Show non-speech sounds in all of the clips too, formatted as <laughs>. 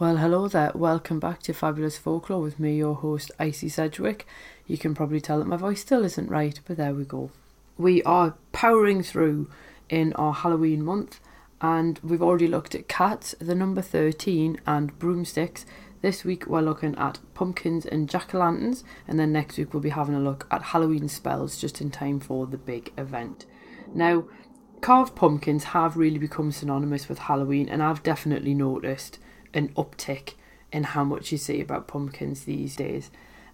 Well, hello there. Welcome back to Fabulous Folklore with me, your host, Icy Sedgwick. You can probably tell that my voice still isn't right, but there we go. We are powering through in our Halloween month, and we've already looked at cats, the number 13, and broomsticks. This week we're looking at pumpkins and jack o' lanterns, and then next week we'll be having a look at Halloween spells just in time for the big event. Now, carved pumpkins have really become synonymous with Halloween, and I've definitely noticed an uptick in how much you see about pumpkins these days.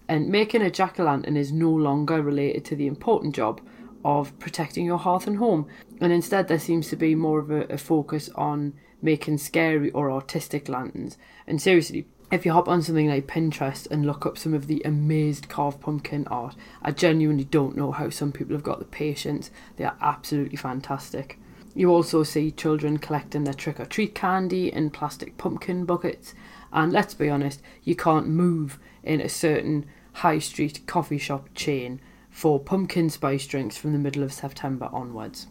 And making a jack o' lantern is no longer related to the important job of protecting your hearth and home, and instead there seems to be more of a, a focus on making scary or artistic lanterns. And seriously, if you hop on something like Pinterest and look up some of the amazed carved pumpkin art, I genuinely don't know how some people have got the patience. They are absolutely fantastic. You also see children collecting their trick or treat candy in plastic pumpkin buckets. And let's be honest, you can't move in a certain high street coffee shop chain for pumpkin spice drinks from the middle of September onwards.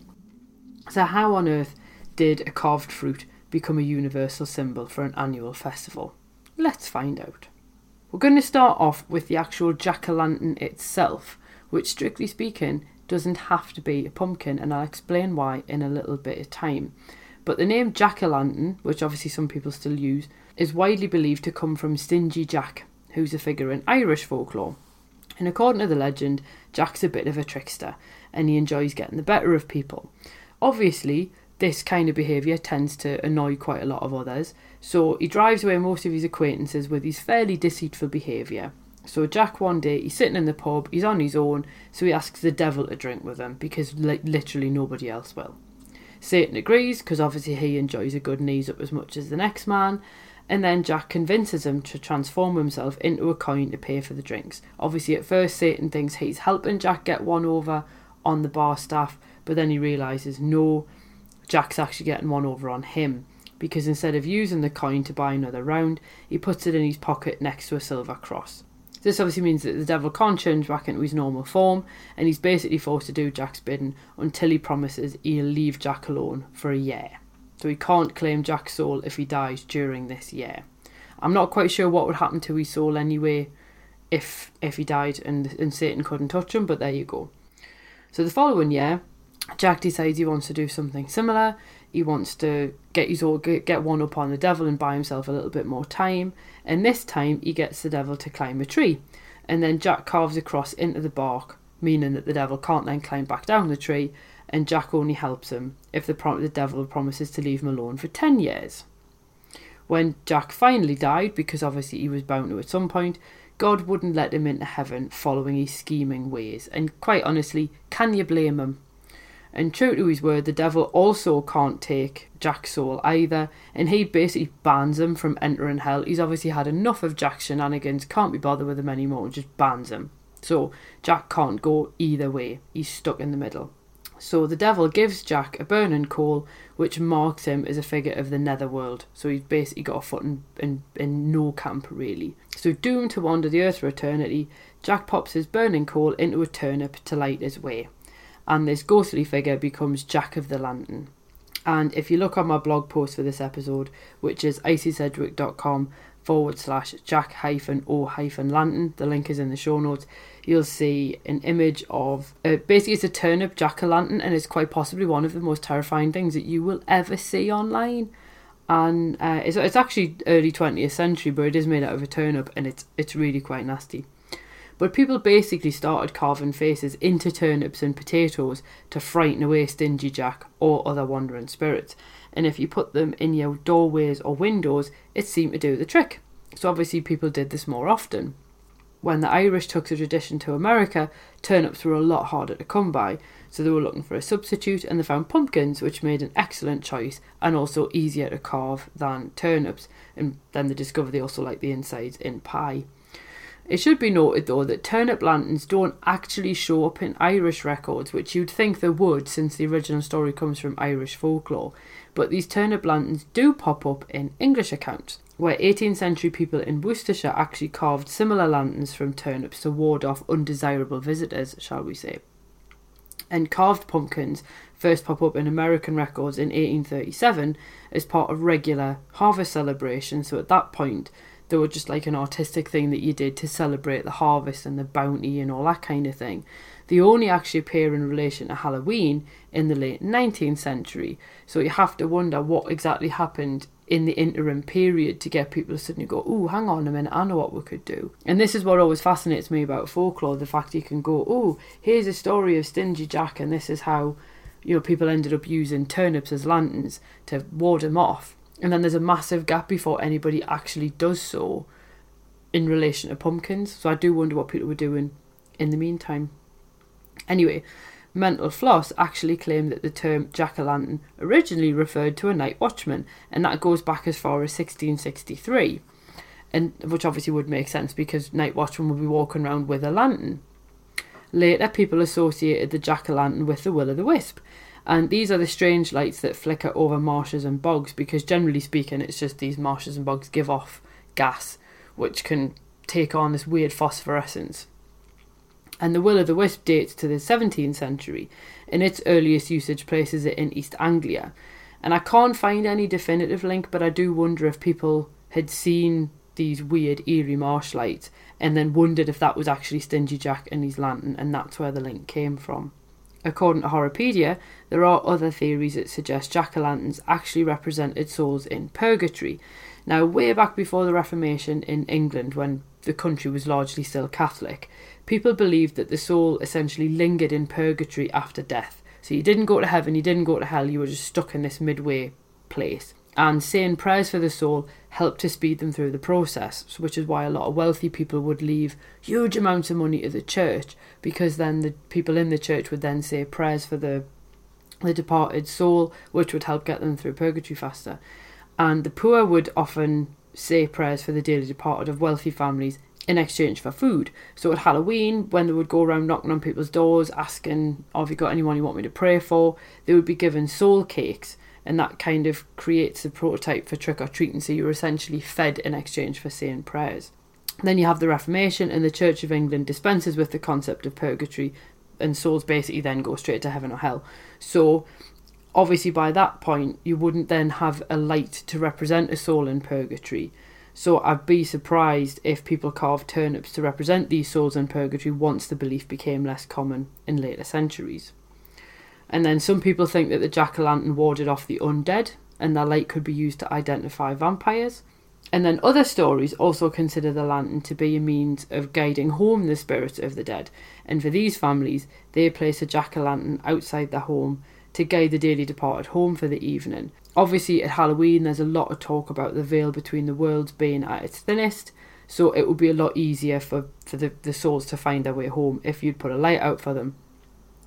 So, how on earth did a carved fruit become a universal symbol for an annual festival? Let's find out. We're going to start off with the actual jack o' lantern itself, which, strictly speaking, doesn't have to be a pumpkin, and I'll explain why in a little bit of time. But the name Jack o' Lantern, which obviously some people still use, is widely believed to come from Stingy Jack, who's a figure in Irish folklore. And according to the legend, Jack's a bit of a trickster and he enjoys getting the better of people. Obviously, this kind of behaviour tends to annoy quite a lot of others, so he drives away most of his acquaintances with his fairly deceitful behaviour so Jack one day he's sitting in the pub, he's on his own, so he asks the devil to drink with him because li- literally nobody else will. Satan agrees because obviously he enjoys a good knees up as much as the next man, and then Jack convinces him to transform himself into a coin to pay for the drinks. Obviously, at first Satan thinks he's helping Jack get one over on the bar staff, but then he realizes no, Jack's actually getting one over on him because instead of using the coin to buy another round, he puts it in his pocket next to a silver cross. This obviously means that the devil can't change back into his normal form, and he's basically forced to do Jack's bidding until he promises he'll leave Jack alone for a year. So he can't claim Jack's soul if he dies during this year. I'm not quite sure what would happen to his soul anyway if if he died and, and Satan couldn't touch him, but there you go. So the following year, Jack decides he wants to do something similar. He wants to get his all get one up on the devil and buy himself a little bit more time. And this time he gets the devil to climb a tree, and then Jack carves a cross into the bark, meaning that the devil can't then climb back down the tree. And Jack only helps him if the, the devil promises to leave him alone for ten years. When Jack finally died, because obviously he was bound to at some point, God wouldn't let him into heaven following his scheming ways. And quite honestly, can you blame him? And true to his word, the devil also can't take Jack's soul either, and he basically bans him from entering hell. He's obviously had enough of Jack's shenanigans, can't be bothered with him anymore, just bans him. So Jack can't go either way, he's stuck in the middle. So the devil gives Jack a burning coal, which marks him as a figure of the netherworld. So he's basically got a foot in, in, in no camp, really. So doomed to wander the earth for eternity, Jack pops his burning coal into a turnip to light his way and this ghostly figure becomes Jack of the Lantern. And if you look on my blog post for this episode, which is icysedgwick.com forward slash jack hyphen o hyphen lantern, the link is in the show notes, you'll see an image of uh, basically it's a turnip jack o' lantern, and it's quite possibly one of the most terrifying things that you will ever see online. And uh, it's, it's actually early 20th century, but it is made out of a turnip, and it's it's really quite nasty. But people basically started carving faces into turnips and potatoes to frighten away Stingy Jack or other wandering spirits. And if you put them in your doorways or windows, it seemed to do the trick. So obviously people did this more often. When the Irish took the tradition to America, turnips were a lot harder to come by, so they were looking for a substitute and they found pumpkins, which made an excellent choice and also easier to carve than turnips. And then they discovered they also like the insides in pie. It should be noted though that turnip lanterns don't actually show up in Irish records, which you'd think they would since the original story comes from Irish folklore. But these turnip lanterns do pop up in English accounts, where 18th century people in Worcestershire actually carved similar lanterns from turnips to ward off undesirable visitors, shall we say. And carved pumpkins first pop up in American records in 1837 as part of regular harvest celebrations. So at that point, they were just like an artistic thing that you did to celebrate the harvest and the bounty and all that kind of thing. They only actually appear in relation to Halloween in the late 19th century. So you have to wonder what exactly happened in the interim period to get people to suddenly go, oh, hang on a minute, I know what we could do. And this is what always fascinates me about folklore the fact you can go, oh, here's a story of Stingy Jack, and this is how you know people ended up using turnips as lanterns to ward him off and then there's a massive gap before anybody actually does so in relation to pumpkins. So I do wonder what people were doing in the meantime. Anyway, Mental Floss actually claimed that the term jack o' lantern originally referred to a night watchman, and that goes back as far as 1663, and which obviously would make sense because night watchman would be walking around with a lantern. Later, people associated the jack o' lantern with the will o' the wisp, and these are the strange lights that flicker over marshes and bogs because, generally speaking, it's just these marshes and bogs give off gas which can take on this weird phosphorescence. And the will o' the wisp dates to the 17th century. In its earliest usage, places it in East Anglia. And I can't find any definitive link, but I do wonder if people had seen these weird, eerie marsh lights and then wondered if that was actually Stingy Jack and his lantern, and that's where the link came from. According to Horrorpedia, there are other theories that suggest jack o' lanterns actually represented souls in purgatory. Now, way back before the Reformation in England, when the country was largely still Catholic, people believed that the soul essentially lingered in purgatory after death. So you didn't go to heaven, you didn't go to hell, you were just stuck in this midway place and saying prayers for the soul helped to speed them through the process, which is why a lot of wealthy people would leave huge amounts of money to the church because then the people in the church would then say prayers for the the departed soul, which would help get them through purgatory faster. And the poor would often say prayers for the dearly departed of wealthy families in exchange for food. So at Halloween, when they would go around knocking on people's doors asking, oh, have you got anyone you want me to pray for? They would be given soul cakes and that kind of creates a prototype for trick or treating. So you're essentially fed in exchange for saying prayers. Then you have the Reformation, and the Church of England dispenses with the concept of purgatory, and souls basically then go straight to heaven or hell. So, obviously, by that point, you wouldn't then have a light to represent a soul in purgatory. So, I'd be surprised if people carved turnips to represent these souls in purgatory once the belief became less common in later centuries. And then some people think that the jack o' lantern warded off the undead, and the light could be used to identify vampires. And then other stories also consider the lantern to be a means of guiding home the spirits of the dead. And for these families, they place a jack o' lantern outside their home to guide the dearly departed home for the evening. Obviously, at Halloween, there's a lot of talk about the veil between the worlds being at its thinnest, so it would be a lot easier for, for the, the souls to find their way home if you'd put a light out for them.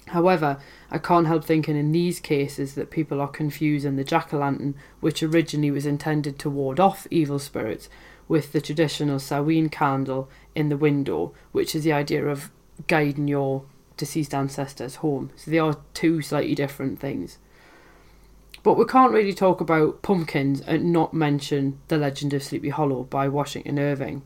However, I can't help thinking in these cases that people are confusing the jack o' lantern, which originally was intended to ward off evil spirits, with the traditional Samhain candle in the window, which is the idea of guiding your deceased ancestors home. So they are two slightly different things. But we can't really talk about pumpkins and not mention The Legend of Sleepy Hollow by Washington Irving.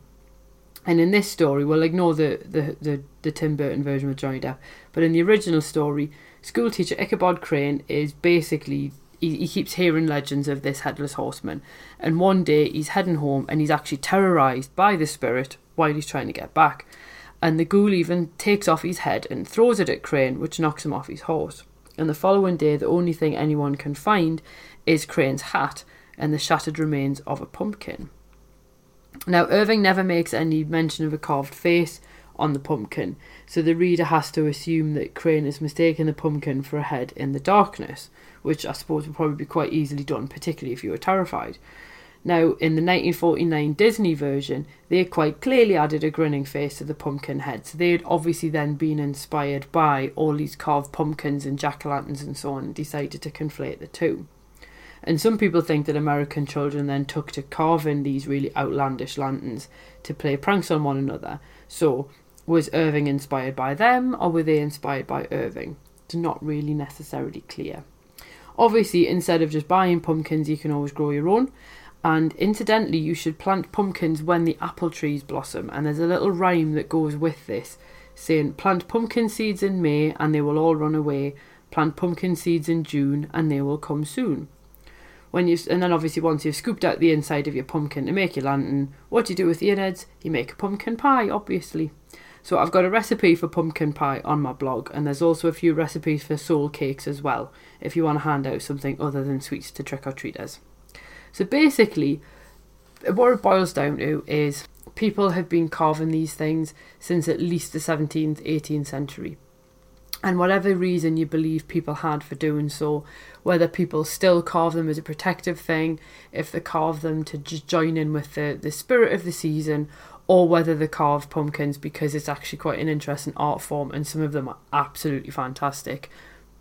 And in this story, we'll ignore the, the, the, the Tim Burton version with Johnny Depp, but in the original story, schoolteacher Ichabod Crane is basically he, he keeps hearing legends of this headless horseman, and one day he's heading home and he's actually terrorized by the spirit while he's trying to get back, and the ghoul even takes off his head and throws it at Crane, which knocks him off his horse. And the following day, the only thing anyone can find is Crane's hat and the shattered remains of a pumpkin. Now, Irving never makes any mention of a carved face on the pumpkin, so the reader has to assume that Crane has mistaken the pumpkin for a head in the darkness, which I suppose would probably be quite easily done, particularly if you were terrified. Now, in the 1949 Disney version, they quite clearly added a grinning face to the pumpkin head, so they had obviously then been inspired by all these carved pumpkins and jack o' lanterns and so on and decided to conflate the two. And some people think that American children then took to carving these really outlandish lanterns to play pranks on one another. So, was Irving inspired by them or were they inspired by Irving? It's not really necessarily clear. Obviously, instead of just buying pumpkins, you can always grow your own. And incidentally, you should plant pumpkins when the apple trees blossom. And there's a little rhyme that goes with this saying, Plant pumpkin seeds in May and they will all run away. Plant pumpkin seeds in June and they will come soon when you and then obviously once you've scooped out the inside of your pumpkin to make your lantern, what do you do with the innards? You make a pumpkin pie, obviously. So I've got a recipe for pumpkin pie on my blog, and there's also a few recipes for soul cakes as well, if you want to hand out something other than sweets to trick or treaters. So basically, what it boils down to is people have been carving these things since at least the 17th, 18th century and whatever reason you believe people had for doing so, whether people still carve them as a protective thing, if they carve them to just join in with the, the spirit of the season, or whether they carve pumpkins because it's actually quite an interesting art form and some of them are absolutely fantastic.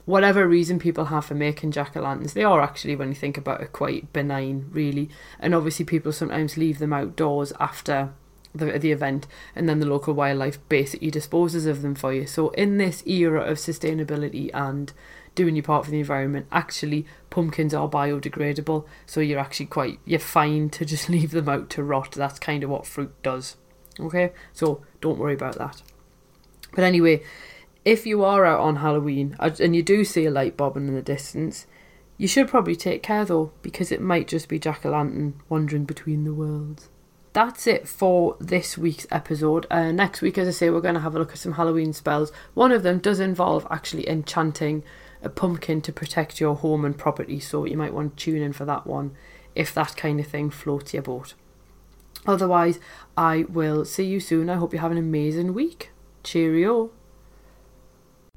Whatever reason people have for making jack o' lanterns, they are actually, when you think about it, quite benign, really. And obviously, people sometimes leave them outdoors after the, the event and then the local wildlife basically disposes of them for you. So in this era of sustainability and doing your part for the environment, actually pumpkins are biodegradable. So you're actually quite you're fine to just <laughs> leave them out to rot. That's kind of what fruit does. Okay? So don't worry about that. But anyway, if you are out on Halloween uh, and you do see a light bobbing in the distance, you should probably take care though, because it might just be Jack o' Lantern wandering between the worlds that's it for this week's episode. Uh, next week, as I say, we're going to have a look at some Halloween spells. One of them does involve actually enchanting a pumpkin to protect your home and property, so you might want to tune in for that one if that kind of thing floats your boat. Otherwise, I will see you soon. I hope you have an amazing week. Cheerio.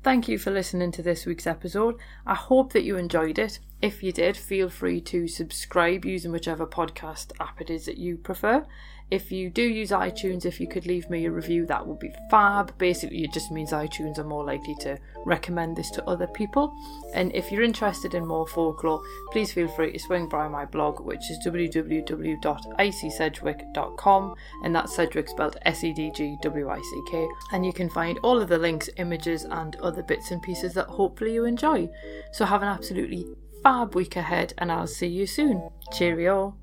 Thank you for listening to this week's episode. I hope that you enjoyed it. If you did, feel free to subscribe using whichever podcast app it is that you prefer. If you do use iTunes, if you could leave me a review, that would be fab. Basically, it just means iTunes are more likely to recommend this to other people. And if you're interested in more folklore, please feel free to swing by my blog, which is www.icysedgwick.com, and that's Sedgwick spelled S E D G W I C K. And you can find all of the links, images, and other bits and pieces that hopefully you enjoy. So have an absolutely fab week ahead, and I'll see you soon. Cheerio.